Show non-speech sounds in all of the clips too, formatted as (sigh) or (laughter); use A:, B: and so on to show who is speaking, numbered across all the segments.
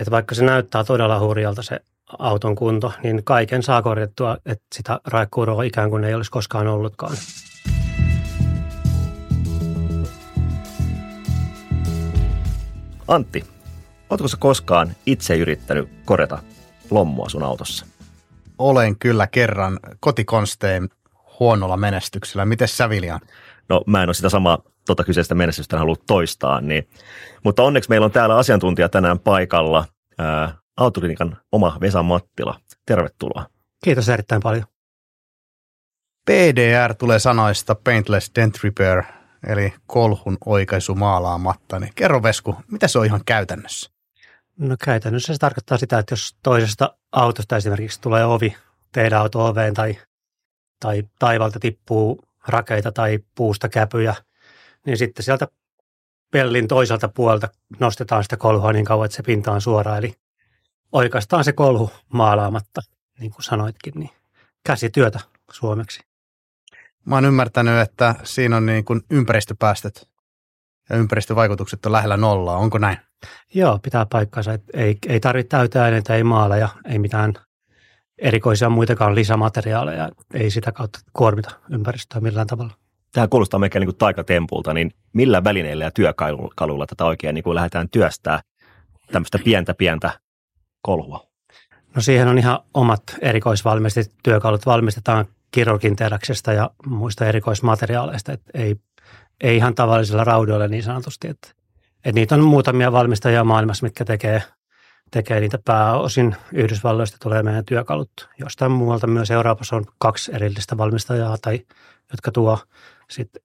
A: että vaikka se näyttää todella hurjalta se auton kunto, niin kaiken saa korjattua, että sitä raikkuuroa ikään kuin ei olisi koskaan ollutkaan.
B: Antti, oletko sä koskaan itse yrittänyt korjata lommua sun autossa?
C: Olen kyllä kerran kotikonsteen huonolla menestyksellä. Miten sä Viljan?
B: No mä en ole sitä samaa tota kyseistä menestystä halua toistaa, niin, mutta onneksi meillä on täällä asiantuntija tänään paikalla, ää, autoklinikan oma Vesa Mattila. Tervetuloa.
A: Kiitos erittäin paljon.
C: PDR tulee sanoista Paintless Dent Repair, eli kolhun oikaisu maalaamatta. Niin kerro Vesku, mitä se on ihan käytännössä?
A: No käytännössä se tarkoittaa sitä, että jos toisesta autosta esimerkiksi tulee ovi teidän auto oveen tai, tai taivalta tippuu rakeita tai puusta käpyjä, niin sitten sieltä pellin toiselta puolta nostetaan sitä kolhua niin kauan, että se pinta on suora. Eli oikeastaan se kolhu maalaamatta, niin kuin sanoitkin, niin käsityötä suomeksi.
C: Mä oon ymmärtänyt, että siinä on niin kuin ympäristöpäästöt ja ympäristövaikutukset on lähellä nollaa. Onko näin?
A: Joo, pitää paikkansa. Että ei, ei tarvitse täytää aineita, ei maaleja, ei mitään erikoisia muitakaan lisämateriaaleja. Ei sitä kautta kuormita ympäristöä millään tavalla.
B: Tämä kuulostaa melkein niin kuin taikatempulta, niin millä välineillä ja työkaluilla tätä oikein niin kuin lähdetään työstää tämmöistä pientä pientä kolhua?
A: No siihen on ihan omat erikoisvalmistit työkalut. Valmistetaan kirurgin teräksestä ja muista erikoismateriaaleista, että ei, ei ihan tavallisilla raudoilla niin sanotusti. Että, että niitä on muutamia valmistajia maailmassa, mitkä tekee, tekee niitä pääosin. Yhdysvalloista tulee meidän työkalut. Jostain muualta myös Euroopassa on kaksi erillistä valmistajaa, tai, jotka tuo sitten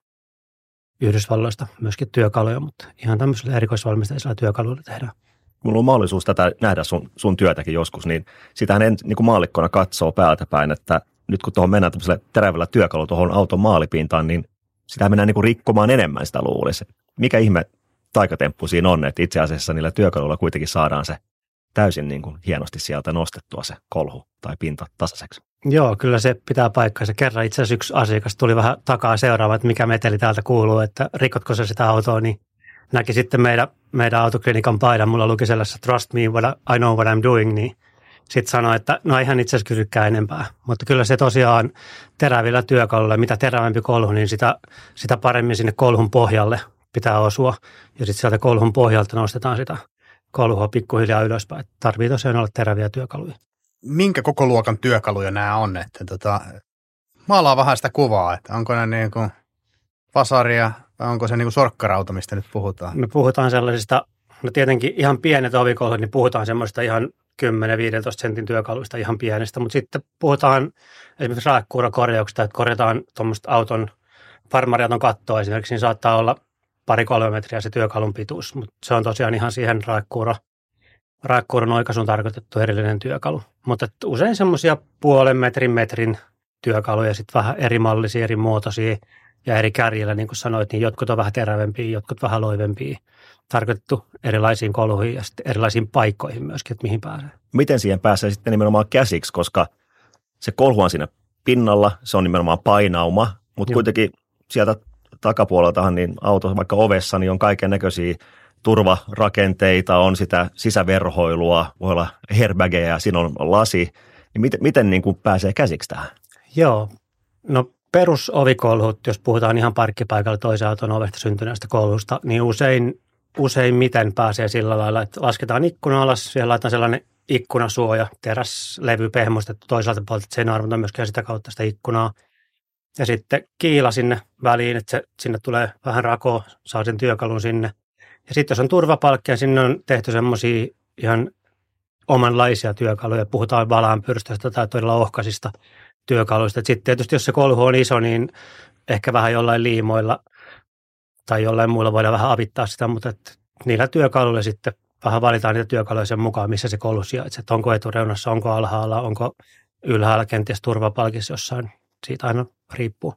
A: Yhdysvalloista myöskin työkaluja, mutta ihan tämmöisillä erikoisvalmistajilla työkaluilla tehdään
B: mulla on mahdollisuus tätä nähdä sun, sun työtäkin joskus, niin sitähän en niin kuin maallikkona katsoo päältä päin, että nyt kun tuohon mennään tämmöisellä terävällä työkalu tuohon auton maalipintaan, niin sitä mennään niin kuin rikkomaan enemmän sitä luulisi. Mikä ihme taikatemppu siinä on, että itse asiassa niillä työkaluilla kuitenkin saadaan se täysin niin kuin hienosti sieltä nostettua se kolhu tai pinta tasaiseksi.
A: Joo, kyllä se pitää paikkansa. Kerran itse asiassa yksi asiakas tuli vähän takaa seuraava, että mikä meteli täältä kuuluu, että rikotko se sitä autoa, niin näki sitten meidän, meidän autoklinikan paidan. Mulla luki sellaisessa trust me, what I, I know what I'm doing, niin sitten sanoi, että no ei hän itse asiassa kysykään enempää. Mutta kyllä se tosiaan terävillä työkaluilla, mitä terävämpi kolhu, niin sitä, sitä paremmin sinne kolhun pohjalle pitää osua. Ja sitten sieltä kolhun pohjalta nostetaan sitä kolhua pikkuhiljaa ylöspäin. Tarvii tosiaan olla teräviä työkaluja.
C: Minkä koko luokan työkaluja nämä on? Että tota, maalaa vähän sitä kuvaa, että onko ne niin kuin vasaria, vai onko se niin kuin sorkkarauta, mistä nyt puhutaan?
A: Me puhutaan sellaisista, no tietenkin ihan pienet ovikolhot, niin puhutaan semmoista ihan 10-15 sentin työkaluista ihan pienestä, mutta sitten puhutaan esimerkiksi raekkuurakorjauksista, että korjataan tuommoista auton farmariaton kattoa esimerkiksi, niin saattaa olla pari-kolme metriä se työkalun pituus, mutta se on tosiaan ihan siihen raekkuura, raekkuuran oikaisuun tarkoitettu erillinen työkalu. Mutta usein semmoisia puolen metrin metrin työkaluja, sitten vähän eri mallisia, eri muotoisia ja eri kärjillä, niin kuin sanoit, niin jotkut on vähän terävempiä, jotkut vähän loivempia tarkoitettu erilaisiin koluihin ja sitten erilaisiin paikkoihin myöskin, että mihin pääsee.
B: Miten siihen pääsee sitten nimenomaan käsiksi, koska se kolhu on siinä pinnalla, se on nimenomaan painauma, mutta Joo. kuitenkin sieltä takapuoleltahan niin auto vaikka ovessa niin on kaiken näköisiä turvarakenteita, on sitä sisäverhoilua, voi olla airbageja, siinä on lasi. Niin miten, miten niin kuin pääsee käsiksi tähän?
A: Joo, no perusovikolhut, jos puhutaan ihan parkkipaikalla toisen auton ovesta syntyneestä kolhusta, niin usein useimmiten pääsee sillä lailla, että lasketaan ikkuna alas, siellä laitetaan sellainen ikkunasuoja, teräslevy pehmustettu toisaalta puolelta, että se ei arvota myöskään sitä kautta sitä ikkunaa. Ja sitten kiila sinne väliin, että se, sinne tulee vähän rakoa, saa sen työkalun sinne. Ja sitten jos on turvapalkkia, sinne on tehty semmoisia ihan omanlaisia työkaluja. Puhutaan valaanpyrstöstä tai todella ohkaisista työkaluista. Sitten tietysti jos se kolhu on iso, niin ehkä vähän jollain liimoilla tai jollain muilla voidaan vähän avittaa sitä, mutta että niillä työkaluilla sitten vähän valitaan niitä työkaluja sen mukaan, missä se koulu sijaitsee. Että onko etureunassa, onko alhaalla, onko ylhäällä kenties turvapalkissa jossain. Siitä aina riippuu.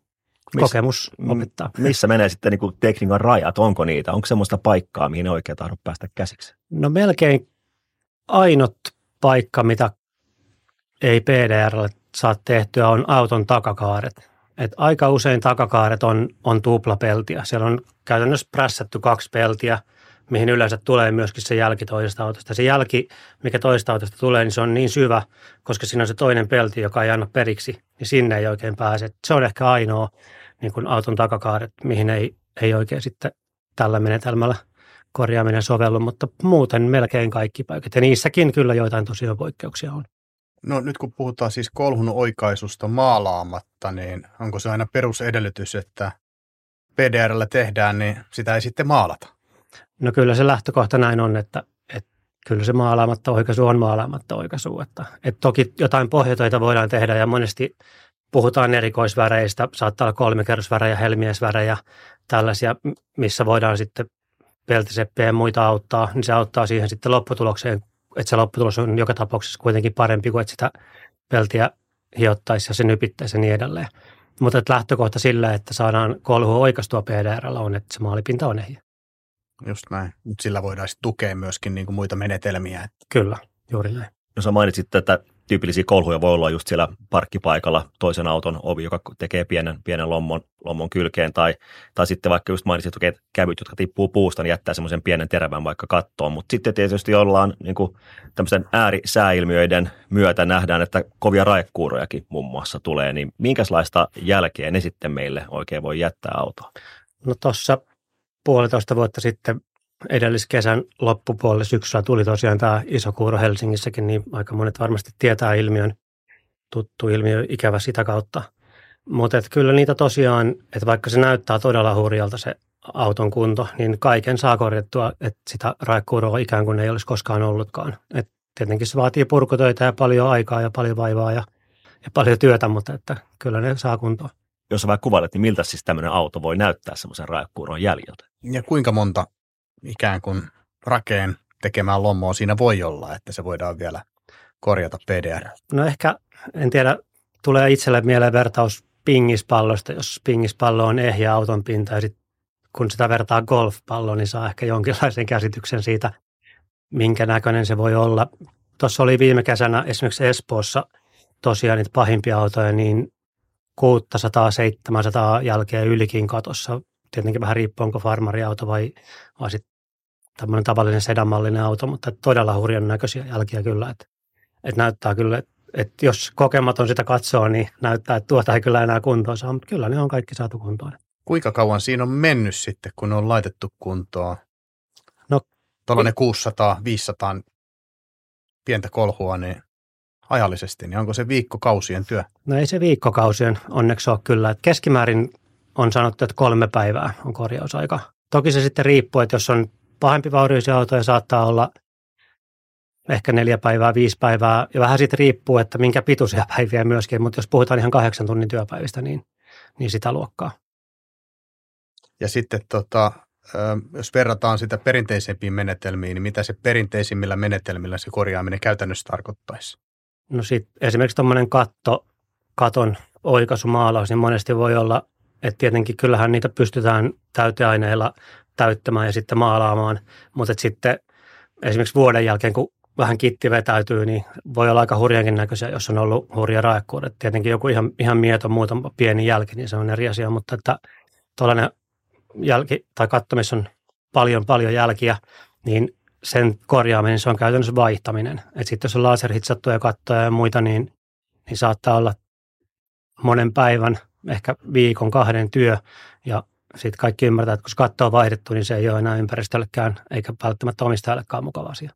A: Kokemus opettaa.
B: Missä menee sitten niin kuin tekniikan rajat? Onko niitä? Onko semmoista paikkaa, mihin oikein tahdot päästä käsiksi?
A: No melkein ainut paikka, mitä ei PDRlle saa tehtyä, on auton takakaaret. Et aika usein takakaaret on, on tuplapeltiä. Siellä on käytännössä prässätty kaksi peltiä, mihin yleensä tulee myöskin se jälki toisesta autosta. Se jälki, mikä toisesta autosta tulee, niin se on niin syvä, koska siinä on se toinen pelti, joka ei anna periksi, niin sinne ei oikein pääse. Se on ehkä ainoa niin kuin auton takakaaret, mihin ei, ei oikein sitten tällä menetelmällä korjaaminen sovellu, mutta muuten melkein kaikki paikat. Ja niissäkin kyllä joitain tosiaan poikkeuksia on.
C: No nyt kun puhutaan siis kolhun oikaisusta maalaamatta, niin onko se aina perusedellytys, että PDRllä tehdään, niin sitä ei sitten maalata?
A: No kyllä se lähtökohta näin on, että, että kyllä se maalaamatta oikaisu on maalaamatta oikaisu. Että, että toki jotain pohjatöitä voidaan tehdä ja monesti puhutaan erikoisväreistä, saattaa olla kolmikerrosvärejä, helmiesvärejä, tällaisia, missä voidaan sitten peltiseppiä ja muita auttaa, niin se auttaa siihen sitten lopputulokseen, että se lopputulos on joka tapauksessa kuitenkin parempi kuin että sitä peltiä hiottaisi ja se nypittäisi ja niin edelleen. Mutta lähtökohta sillä, että saadaan kolhua oikastua PDRllä on, että se maalipinta on ehjä.
C: Just näin. Sillä voidaan sitten tukea myöskin niin kuin muita menetelmiä.
A: Kyllä, juuri näin.
B: No sä mainitsit, että tyypillisiä kolhuja voi olla just siellä parkkipaikalla toisen auton ovi, joka tekee pienen, pienen lommon, lommon kylkeen, tai, tai sitten vaikka just mainitsit, että kävyt, jotka tippuu puusta, niin jättää semmoisen pienen terävän vaikka kattoon, mutta sitten tietysti ollaan niin kuin tämmöisen äärisääilmiöiden myötä nähdään, että kovia raekuurojakin muun muassa tulee, niin minkälaista jälkeä ne sitten meille oikein voi jättää autoon?
A: No tuossa puolitoista vuotta sitten edelliskesän loppupuolella syksyllä tuli tosiaan tämä iso kuuro Helsingissäkin, niin aika monet varmasti tietää ilmiön, tuttu ilmiö, ikävä sitä kautta. Mutta kyllä niitä tosiaan, että vaikka se näyttää todella hurjalta se auton kunto, niin kaiken saa korjattua, että sitä raekuuroa ikään kuin ei olisi koskaan ollutkaan. Et tietenkin se vaatii purkutöitä ja paljon aikaa ja paljon vaivaa ja, ja paljon työtä, mutta että kyllä ne saa kuntoon.
B: Jos sä vaikka kuvailet, niin miltä siis tämmöinen auto voi näyttää semmoisen raekuuron jäljiltä?
C: Ja kuinka monta ikään kuin rakeen tekemään lommoa siinä voi olla, että se voidaan vielä korjata PDR?
A: No ehkä, en tiedä, tulee itselle mieleen vertaus pingispallosta, jos pingispallo on ehjä auton pinta ja sit kun sitä vertaa golfpalloon, niin saa ehkä jonkinlaisen käsityksen siitä, minkä näköinen se voi olla. Tuossa oli viime kesänä esimerkiksi Espoossa tosiaan niitä pahimpia autoja, niin 600-700 jälkeen ylikin katossa. Tietenkin vähän riippuu, onko farmariauto vai, vai sit tämmöinen tavallinen sedanmallinen auto, mutta todella hurjan näköisiä jälkiä kyllä. Että, että näyttää kyllä, että, että jos kokematon sitä katsoo, niin näyttää, että tuota ei kyllä enää kuntoon saa, mutta kyllä ne on kaikki saatu kuntoon.
C: Kuinka kauan siinä on mennyt sitten, kun ne on laitettu kuntoon?
A: No,
C: Tuollainen 600-500 pientä kolhua, niin ajallisesti, niin onko se viikkokausien työ?
A: No ei se viikkokausien onneksi ole kyllä. Että keskimäärin on sanottu, että kolme päivää on korjausaika. Toki se sitten riippuu, että jos on pahempi vaurioisia autoja, saattaa olla ehkä neljä päivää, viisi päivää. Ja vähän siitä riippuu, että minkä pituisia (laughs) päiviä myöskin. Mutta jos puhutaan ihan kahdeksan tunnin työpäivistä, niin, niin sitä luokkaa.
C: Ja sitten tota, jos verrataan sitä perinteisempiin menetelmiin, niin mitä se perinteisimmillä menetelmillä se korjaaminen käytännössä tarkoittaisi?
A: No sitten esimerkiksi tuommoinen katto, katon oikaisumaalaus, niin monesti voi olla, että tietenkin kyllähän niitä pystytään täyteaineilla täyttämään ja sitten maalaamaan, mutta sitten esimerkiksi vuoden jälkeen, kun vähän kitti vetäytyy, niin voi olla aika hurjankin näköisiä, jos on ollut hurja raekkuudet. Tietenkin joku ihan, ihan mieto muutama pieni jälki, niin se on eri asia, mutta että tuollainen jälki tai katto, missä on paljon, paljon jälkiä, niin sen korjaaminen, se on käytännössä vaihtaminen. Että sitten jos on laserhitsattuja kattoja ja muita, niin, niin saattaa olla monen päivän, ehkä viikon, kahden työ. Ja sitten kaikki ymmärtää, että kun katto on vaihdettu, niin se ei ole enää ympäristöllekään eikä välttämättä omistajallekaan mukava asia.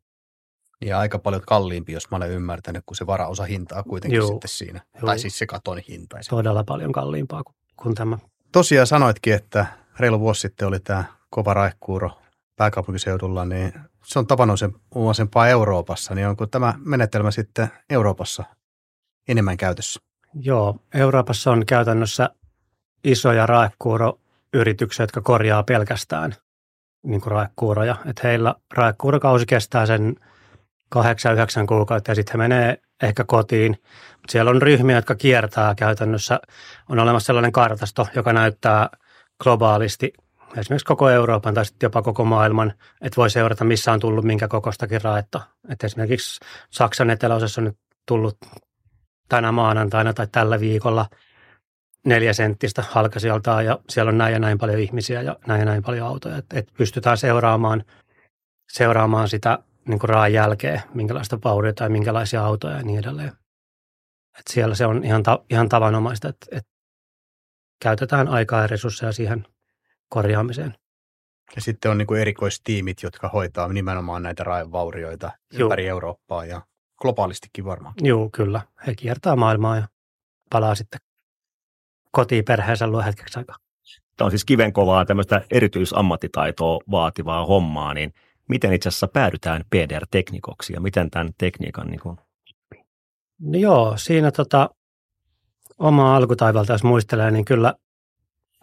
C: Ja aika paljon kalliimpi, jos mä olen ymmärtänyt, kun se varaosa hintaa kuitenkin Juu. sitten siinä. Juu. Tai siis se katon hinta.
A: Todella paljon kalliimpaa kuin, kuin tämä.
C: Tosiaan sanoitkin, että reilu vuosi sitten oli tämä kova raekuuro pääkaupunkiseudulla, niin se on tavanomaisempaa Euroopassa, niin onko tämä menetelmä sitten Euroopassa enemmän käytössä?
A: Joo, Euroopassa on käytännössä isoja raekuuroyrityksiä, jotka korjaa pelkästään niin kuin raekuuroja. Että heillä raekuurokausi kestää sen 8-9 kuukautta ja sitten he menee ehkä kotiin. Siellä on ryhmiä, jotka kiertää käytännössä. On olemassa sellainen kartasto, joka näyttää globaalisti esimerkiksi koko Euroopan tai sitten jopa koko maailman, että voi seurata, missä on tullut minkä kokostakin raetta. Että esimerkiksi Saksan eteläosassa on nyt tullut tänä maanantaina tai tällä viikolla neljä senttistä halkasijaltaan ja siellä on näin ja näin paljon ihmisiä ja näin ja näin paljon autoja. Että et pystytään seuraamaan seuraamaan sitä niin kuin raan jälkeen, minkälaista vaurioita tai minkälaisia autoja ja niin edelleen. Et siellä se on ihan, ta, ihan tavanomaista, että, että käytetään aikaa ja resursseja siihen korjaamiseen.
C: Ja sitten on niin kuin erikoistiimit, jotka hoitaa nimenomaan näitä raevaurioita ympäri Eurooppaa ja globaalistikin varmaan.
A: Joo, kyllä. He kiertää maailmaa ja palaa sitten kotiin perheensä luo hetkeksi aikaa.
B: Tämä on siis kivenkovaa tämmöistä erityisammattitaitoa vaativaa hommaa, niin miten itse asiassa päädytään PDR-teknikoksi ja miten tämän tekniikan niin kuin...
A: No joo, siinä tota, omaa alkutaivalta, jos muistelee, niin kyllä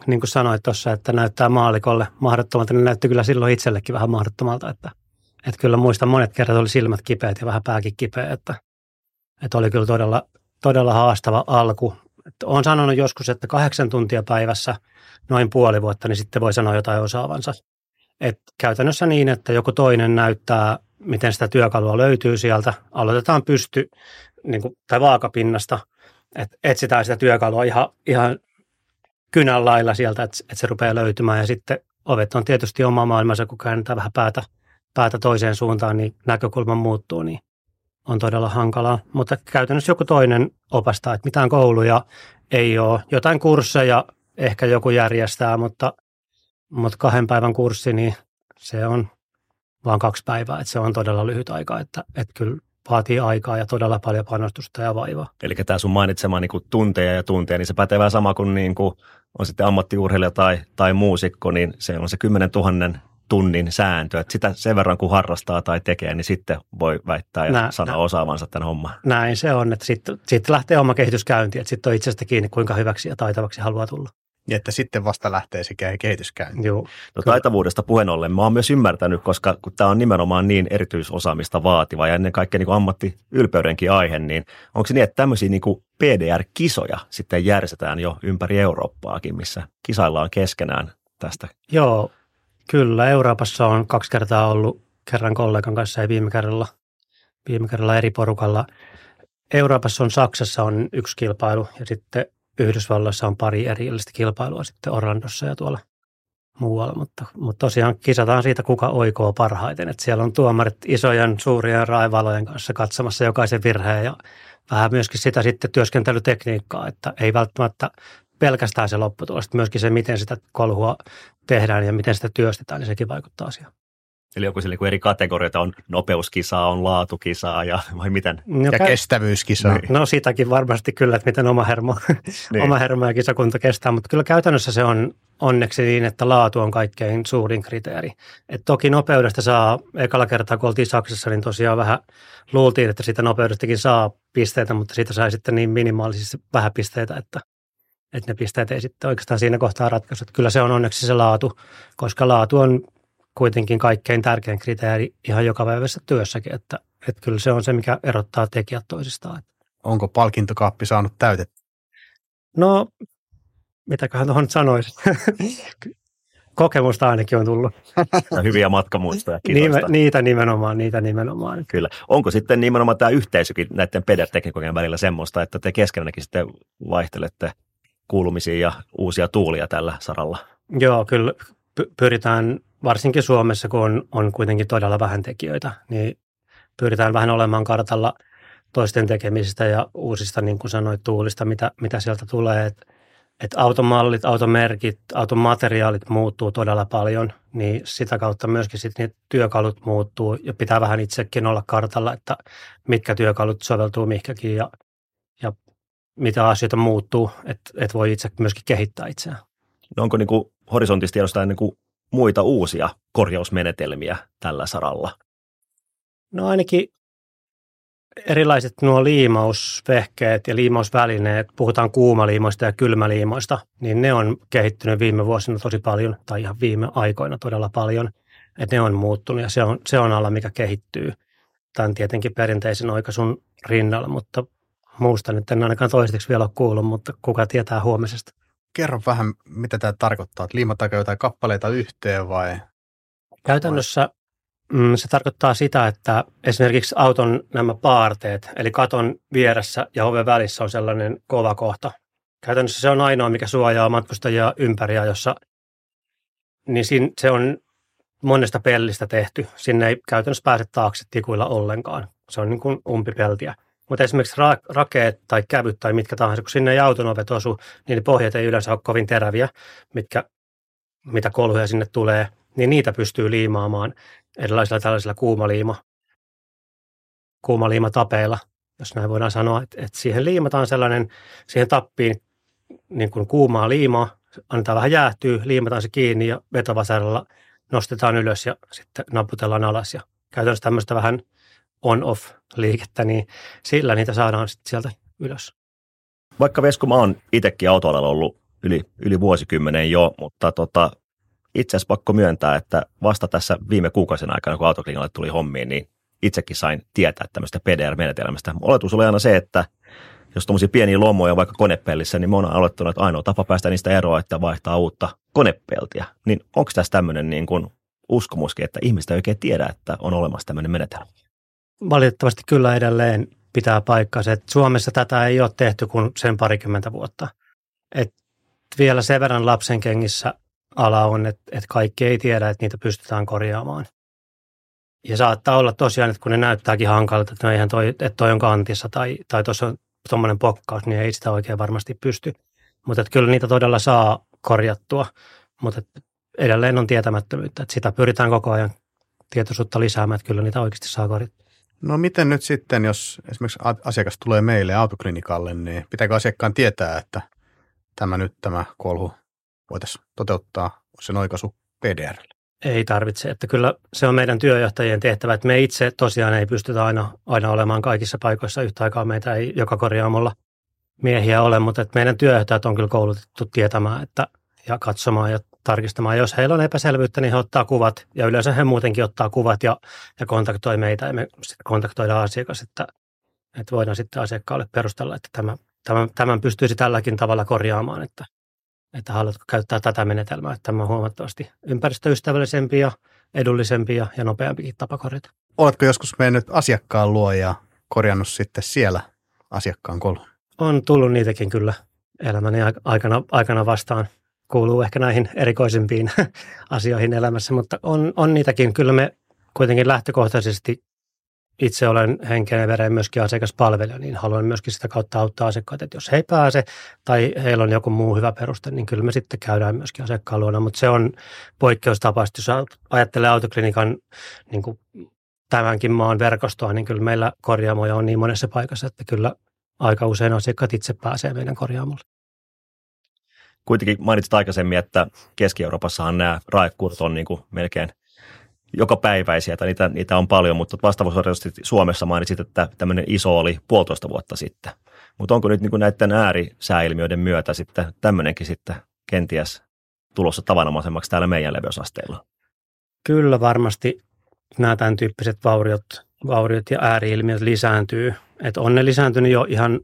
A: niin kuin sanoit tuossa, että näyttää maalikolle mahdottomalta, niin näytti kyllä silloin itsellekin vähän mahdottomalta, että, että kyllä muistan monet kerrat oli silmät kipeät ja vähän pääkin kipeä, että, että oli kyllä todella, todella haastava alku. Olen sanonut joskus, että kahdeksan tuntia päivässä noin puoli vuotta, niin sitten voi sanoa jotain osaavansa. Et käytännössä niin, että joku toinen näyttää, miten sitä työkalua löytyy sieltä. Aloitetaan pysty niin kuin, tai vaakapinnasta, että etsitään sitä työkalua ihan, ihan kynän lailla sieltä, että, että se rupeaa löytymään. Ja sitten ovet on tietysti oma maailmansa, kun käännetään vähän päätä, päätä toiseen suuntaan, niin näkökulma muuttuu, niin on todella hankalaa. Mutta käytännössä joku toinen opastaa, että mitään kouluja ei ole. Jotain kursseja ehkä joku järjestää, mutta, mutta kahden päivän kurssi, niin se on vain kaksi päivää, että se on todella lyhyt aika, että, että kyllä vaatii aikaa ja todella paljon panostusta ja vaivaa.
B: Eli tämä sun mainitsema niin tunteja ja tunteja, niin se pätee vähän sama kuin, niin kuin on sitten ammattiurheilija tai, tai muusikko, niin se on se 10 000 tunnin sääntö, että sitä sen verran kun harrastaa tai tekee, niin sitten voi väittää ja nä, sanoa nä, osaavansa tämän homman.
A: Näin se on, että sitten, sitten lähtee oma kehitys käyntiin, että sitten on itsestä kiinni, kuinka hyväksi ja taitavaksi haluaa tulla.
C: Ja että sitten vasta lähtee se kehitys käyntiin.
A: Joo,
B: no, taitavuudesta puheen ollen, mä oon myös ymmärtänyt, koska kun tämä on nimenomaan niin erityisosaamista vaativa ja ennen kaikkea niin ammattiylpeydenkin aihe, niin onko se niin, että tämmöisiä niin PDR-kisoja sitten järjestetään jo ympäri Eurooppaakin, missä kisaillaan keskenään tästä?
A: Joo, kyllä. Euroopassa on kaksi kertaa ollut kerran kollegan kanssa ja viime kerralla, viime kerralla eri porukalla. Euroopassa on Saksassa on yksi kilpailu ja sitten Yhdysvalloissa on pari erillistä kilpailua sitten Orlandossa ja tuolla muualla, mutta, mutta tosiaan kisataan siitä, kuka oikoo parhaiten. Että siellä on tuomarit isojen suurien raivalojen kanssa katsomassa jokaisen virheen ja vähän myöskin sitä sitten työskentelytekniikkaa, että ei välttämättä pelkästään se lopputulos, myöskin se, miten sitä kolhua tehdään ja miten sitä työstetään, niin sekin vaikuttaa asiaan.
B: Eli joku sille, kun eri kategorioita on nopeuskisaa, on laatukisaa ja vai miten?
C: No, ja kestävyyskisaa.
A: Niin. No sitäkin varmasti kyllä, että miten oma hermo, niin. oma hermo ja kisakunta kestää, mutta kyllä käytännössä se on onneksi niin, että laatu on kaikkein suurin kriteeri. Et toki nopeudesta saa, ekalla kertaa kun oltiin Saksassa, niin tosiaan vähän luultiin, että siitä nopeudestakin saa pisteitä, mutta siitä sai sitten niin minimaalisesti vähän pisteitä, että, että ne pisteet ei sitten oikeastaan siinä kohtaa ratkaisu. Kyllä se on onneksi se laatu, koska laatu on kuitenkin kaikkein tärkein kriteeri ihan jokapäiväisessä työssäkin, että, että kyllä se on se, mikä erottaa tekijät toisistaan.
C: Onko palkintokaappi saanut täytettä?
A: No, mitäköhän tuohon sanoisi. (laughs) Kokemusta ainakin on tullut.
B: Hyviä matkamuistoja
A: Nime, niitä nimenomaan, niitä nimenomaan.
B: Kyllä. Onko sitten nimenomaan tämä yhteisökin näiden pederteknikojen välillä semmoista, että te keskenäänkin sitten vaihtelette kuulumisia ja uusia tuulia tällä saralla?
A: Joo, kyllä pyritään varsinkin Suomessa, kun on, on kuitenkin todella vähän tekijöitä, niin pyritään vähän olemaan kartalla toisten tekemisistä ja uusista, niin kuin sanoit, tuulista, mitä, mitä sieltä tulee. Että et automallit, automerkit, automateriaalit muuttuu todella paljon, niin sitä kautta myöskin ne työkalut muuttuu ja pitää vähän itsekin olla kartalla, että mitkä työkalut soveltuu mihinkäkin ja mitä asioita muuttuu, että et voi itse myöskin kehittää itseään.
B: No onko niin kuin horisontista tiedostaa niin kuin muita uusia korjausmenetelmiä tällä saralla?
A: No ainakin erilaiset nuo liimausvehkeet ja liimausvälineet, puhutaan kuumaliimoista ja kylmäliimoista, niin ne on kehittynyt viime vuosina tosi paljon, tai ihan viime aikoina todella paljon, että ne on muuttunut ja se on, se on ala, mikä kehittyy tämän tietenkin perinteisen oikaisun rinnalla, mutta muusta nyt en ainakaan toiseksi vielä ole kuullut, mutta kuka tietää huomisesta
C: kerro vähän, mitä tämä tarkoittaa, että liimataanko jotain kappaleita yhteen vai?
A: Käytännössä mm, se tarkoittaa sitä, että esimerkiksi auton nämä paarteet, eli katon vieressä ja oven välissä on sellainen kova kohta. Käytännössä se on ainoa, mikä suojaa matkustajia ympäriä, jossa niin siinä, se on monesta pellistä tehty. Sinne ei käytännössä pääse taakse tikuilla ollenkaan. Se on niin kuin umpipeltiä. Mutta esimerkiksi ra- rakeet tai kävyt tai mitkä tahansa, kun sinne ei autonovet osu, niin ne pohjat ei yleensä ole kovin teräviä, mitkä, mitä kolhuja sinne tulee, niin niitä pystyy liimaamaan erilaisilla tällaisilla kuumaliima, kuumaliimatapeilla, jos näin voidaan sanoa, että, että siihen liimataan sellainen, siihen tappiin niin kuin kuumaa liimaa, annetaan vähän jäähtyä, liimataan se kiinni ja vetovasaralla nostetaan ylös ja sitten naputellaan alas ja käytännössä tämmöistä vähän on-off-liikettä, niin sillä niitä saadaan sitten sieltä ylös.
B: Vaikka Vesku, mä oon itsekin autoalalla ollut yli, yli vuosikymmenen jo, mutta tota, itse asiassa pakko myöntää, että vasta tässä viime kuukausien aikana, kun autoklingalle tuli hommiin, niin itsekin sain tietää tämmöistä PDR-menetelmästä. Oletus oli aina se, että jos tuommoisia pieniä lommoja vaikka konepellissä, niin mä oon aloittanut, että ainoa tapa päästä niistä eroa, että vaihtaa uutta konepeltiä. Niin onko tässä tämmöinen niin kuin uskomuskin, että ihmistä ei oikein tiedä, että on olemassa tämmöinen menetelmä?
A: Valitettavasti kyllä edelleen pitää paikkansa, että Suomessa tätä ei ole tehty kuin sen parikymmentä vuotta. Et vielä sen verran lapsen kengissä ala on, että, että kaikki ei tiedä, että niitä pystytään korjaamaan. Ja saattaa olla tosiaan, että kun ne näyttääkin hankalalta, että, no eihän toi, että toi on kantissa tai, tai tuossa on tuommoinen pokkaus, niin ei sitä oikein varmasti pysty. Mutta kyllä niitä todella saa korjattua, mutta edelleen on tietämättömyyttä, että sitä pyritään koko ajan tietoisuutta lisäämään, että kyllä niitä oikeasti saa korjattua.
C: No miten nyt sitten, jos esimerkiksi asiakas tulee meille autoklinikalle, niin pitääkö asiakkaan tietää, että tämä nyt tämä kolhu voitaisiin toteuttaa sen oikaisu PDR?
A: Ei tarvitse, että kyllä se on meidän työjohtajien tehtävä, että me itse tosiaan ei pystytä aina, aina olemaan kaikissa paikoissa yhtä aikaa, meitä ei joka korjaamolla miehiä ole, mutta että meidän työjohtajat on kyllä koulutettu tietämään että, ja katsomaan ja tarkistamaan. Jos heillä on epäselvyyttä, niin he ottaa kuvat ja yleensä he muutenkin ottaa kuvat ja, ja kontaktoi meitä ja me sitten kontaktoidaan asiakas, että, että voidaan sitten asiakkaalle perustella, että tämä, tämän, tämän pystyisi tälläkin tavalla korjaamaan, että, että haluatko käyttää tätä menetelmää, että tämä on huomattavasti ympäristöystävällisempi ja edullisempi ja, ja nopeampikin tapa korjata.
C: Oletko joskus mennyt asiakkaan luo ja korjannut sitten siellä asiakkaan kolun?
A: On tullut niitäkin kyllä elämäni aikana, aikana vastaan kuuluu ehkä näihin erikoisimpiin (laughs) asioihin elämässä, mutta on, on niitäkin. Kyllä me kuitenkin lähtökohtaisesti itse olen henken ja veren myöskin asiakaspalvelija, niin haluan myöskin sitä kautta auttaa asiakkaita, että jos he ei pääse tai heillä on joku muu hyvä peruste, niin kyllä me sitten käydään myöskin asiakkaan luona, mutta se on poikkeustapaisesti, jos ajattelee autoklinikan niin kuin tämänkin maan verkostoa, niin kyllä meillä korjaamoja on niin monessa paikassa, että kyllä aika usein asiakkaat itse pääsee meidän korjaamolle
B: kuitenkin mainitsit aikaisemmin, että Keski-Euroopassahan nämä raekuurot on niin kuin melkein joka päiväisiä, tai niitä, niitä on paljon, mutta vastaavuusorientisesti Suomessa mainitsit, että tämmöinen iso oli puolitoista vuotta sitten. Mutta onko nyt niin kuin näiden äärisääilmiöiden myötä sitten tämmöinenkin sitten kenties tulossa tavanomaisemmaksi täällä meidän leveysasteilla?
A: Kyllä varmasti nämä tämän tyyppiset vauriot, vauriot ja ääriilmiöt lisääntyy. Et on ne lisääntynyt jo ihan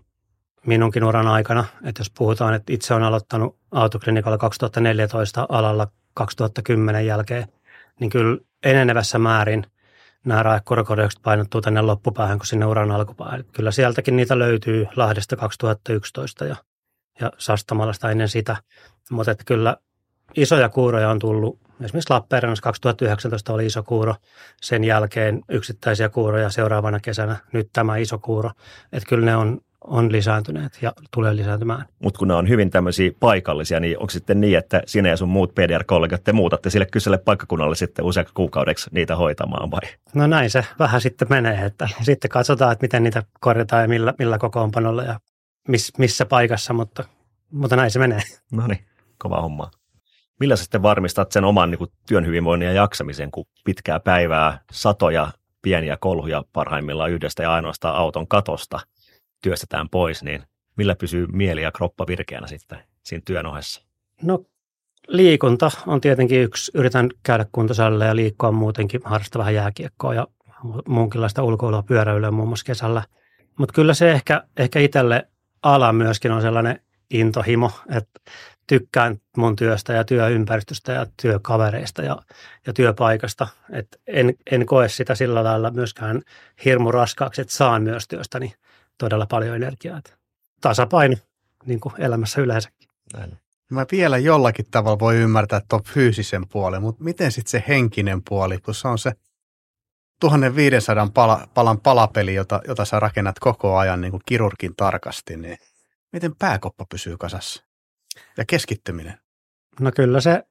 A: minunkin uran aikana. Että jos puhutaan, että itse olen aloittanut autoklinikalla 2014 alalla 2010 jälkeen, niin kyllä enenevässä määrin nämä raekkurokorjaukset painottuu tänne loppupäähän kuin sinne uran alkupäähän. Kyllä sieltäkin niitä löytyy Lahdesta 2011 ja, ja Sastamalasta ennen sitä. Mutta että kyllä isoja kuuroja on tullut. Esimerkiksi Lappeenrannassa 2019 oli iso kuuro, sen jälkeen yksittäisiä kuuroja seuraavana kesänä, nyt tämä iso kuuro. Että kyllä ne on on lisääntyneet ja tulee lisääntymään.
B: Mutta kun ne on hyvin tämmöisiä paikallisia, niin onko sitten niin, että sinä ja sun muut PDR-kollegat, te muutatte sille kyselle paikkakunnalle sitten useaksi kuukaudeksi niitä hoitamaan vai?
A: No näin se vähän sitten menee, että sitten katsotaan, että miten niitä korjataan ja millä, millä kokoonpanolla ja miss, missä paikassa, mutta, mutta näin se menee.
B: No niin, kova homma. Millä sä sitten varmistat sen oman niin kuin, työn hyvinvoinnin ja jaksamisen, kun pitkää päivää, satoja pieniä kolhuja parhaimmillaan yhdestä ja ainoastaan auton katosta – työstetään pois, niin millä pysyy mieli ja kroppa virkeänä sitten siinä työn ohessa?
A: No liikunta on tietenkin yksi. Yritän käydä kuntosalilla ja liikkua muutenkin, harrastaa vähän jääkiekkoa ja muunkinlaista ulkoilua pyöräilyä muun muassa kesällä. Mutta kyllä se ehkä, ehkä itselle ala myöskin on sellainen intohimo, että tykkään mun työstä ja työympäristöstä ja työkavereista ja, ja työpaikasta. Et en, en koe sitä sillä lailla myöskään hirmu raskaaksi, että saan myös työstäni niin todella paljon energiaa. Että tasapaino niin kuin elämässä yleensäkin.
B: Näin.
C: Mä vielä jollakin tavalla voi ymmärtää tuon fyysisen puolen, mutta miten sitten se henkinen puoli, kun se on se 1500 pala, palan palapeli, jota, jota sä rakennat koko ajan niin kuin kirurgin tarkasti, niin miten pääkoppa pysyy kasassa? Ja keskittyminen?
A: No kyllä se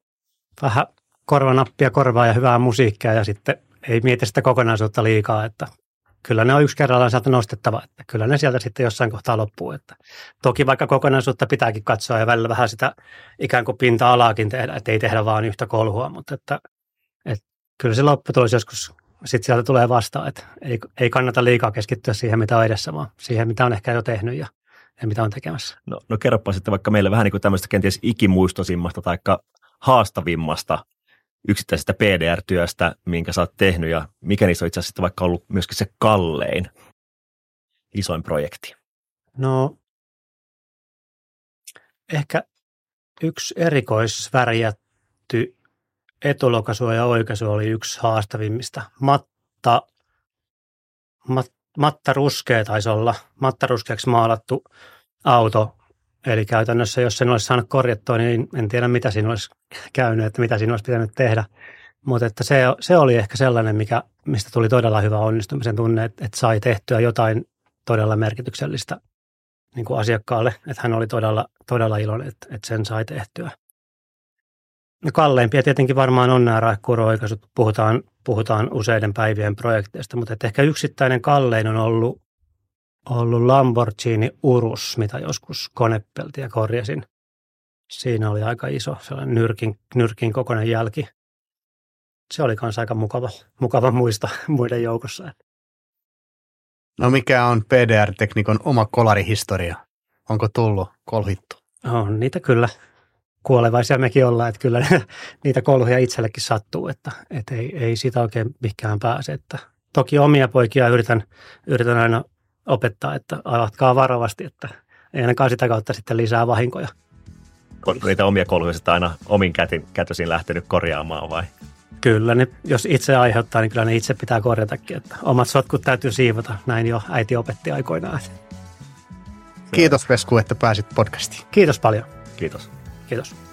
A: vähän korvanappia korvaa ja hyvää musiikkia ja sitten ei mieti sitä kokonaisuutta liikaa, että kyllä ne on yksi kerrallaan sieltä nostettava, että kyllä ne sieltä sitten jossain kohtaa loppuu. Että toki vaikka kokonaisuutta pitääkin katsoa ja välillä vähän sitä ikään kuin pinta-alaakin tehdä, että ei tehdä vaan yhtä kolhua, mutta että, että kyllä se lopputulos joskus sitten sieltä tulee vastaan, että ei, ei kannata liikaa keskittyä siihen, mitä on edessä, vaan siihen, mitä on ehkä jo tehnyt ja, ja mitä on tekemässä.
B: No, no kerropa sitten vaikka meille vähän niin kuin tämmöistä kenties ikimuistosimmasta tai haastavimmasta yksittäisestä PDR-työstä, minkä sä oot tehnyt ja mikä niissä on itse asiassa vaikka ollut myöskin se kallein isoin projekti?
A: No ehkä yksi erikoisvärjätty etulokaisu ja oikaisu oli yksi haastavimmista. Matta, mat, matta ruskea taisi olla, matta ruskeaksi maalattu auto. Eli käytännössä, jos sen olisi saanut korjattua, niin en tiedä mitä siinä olisi käynyt, että mitä siinä olisi pitänyt tehdä. Mutta että se, se oli ehkä sellainen, mikä, mistä tuli todella hyvä onnistumisen tunne, että, että sai tehtyä jotain todella merkityksellistä niin kuin asiakkaalle. Että hän oli todella, todella iloinen, että, että sen sai tehtyä. No kalleimpia tietenkin varmaan on nämä raikkuuro-oikaisut. Puhutaan, puhutaan useiden päivien projekteista, mutta ehkä yksittäinen kallein on ollut, ollut Lamborghini Urus, mitä joskus konepeltiä korjasin. Siinä oli aika iso sellainen nyrkin, nyrkin kokoinen jälki. Se oli myös aika mukava, mukava muista (laughs) muiden joukossa.
C: No mikä on PDR-teknikon oma kolarihistoria? Onko tullut kolhittu?
A: On niitä kyllä kuolevaisia mekin ollaan, että kyllä (laughs) niitä kolhuja itsellekin sattuu, että, että ei, ei sitä oikein mikään pääse. Että toki omia poikia yritän, yritän aina opettaa, että avatkaa varovasti, että ei ainakaan sitä kautta sitten lisää vahinkoja.
B: Onko niitä omia kolhuja aina omin kätin, kätösin lähtenyt korjaamaan vai?
A: Kyllä, ne, jos itse aiheuttaa, niin kyllä ne itse pitää korjatakin. Että omat sotkut täytyy siivota, näin jo äiti opetti aikoinaan.
C: Kiitos Vesku, että pääsit podcastiin.
A: Kiitos paljon.
B: Kiitos.
A: Kiitos.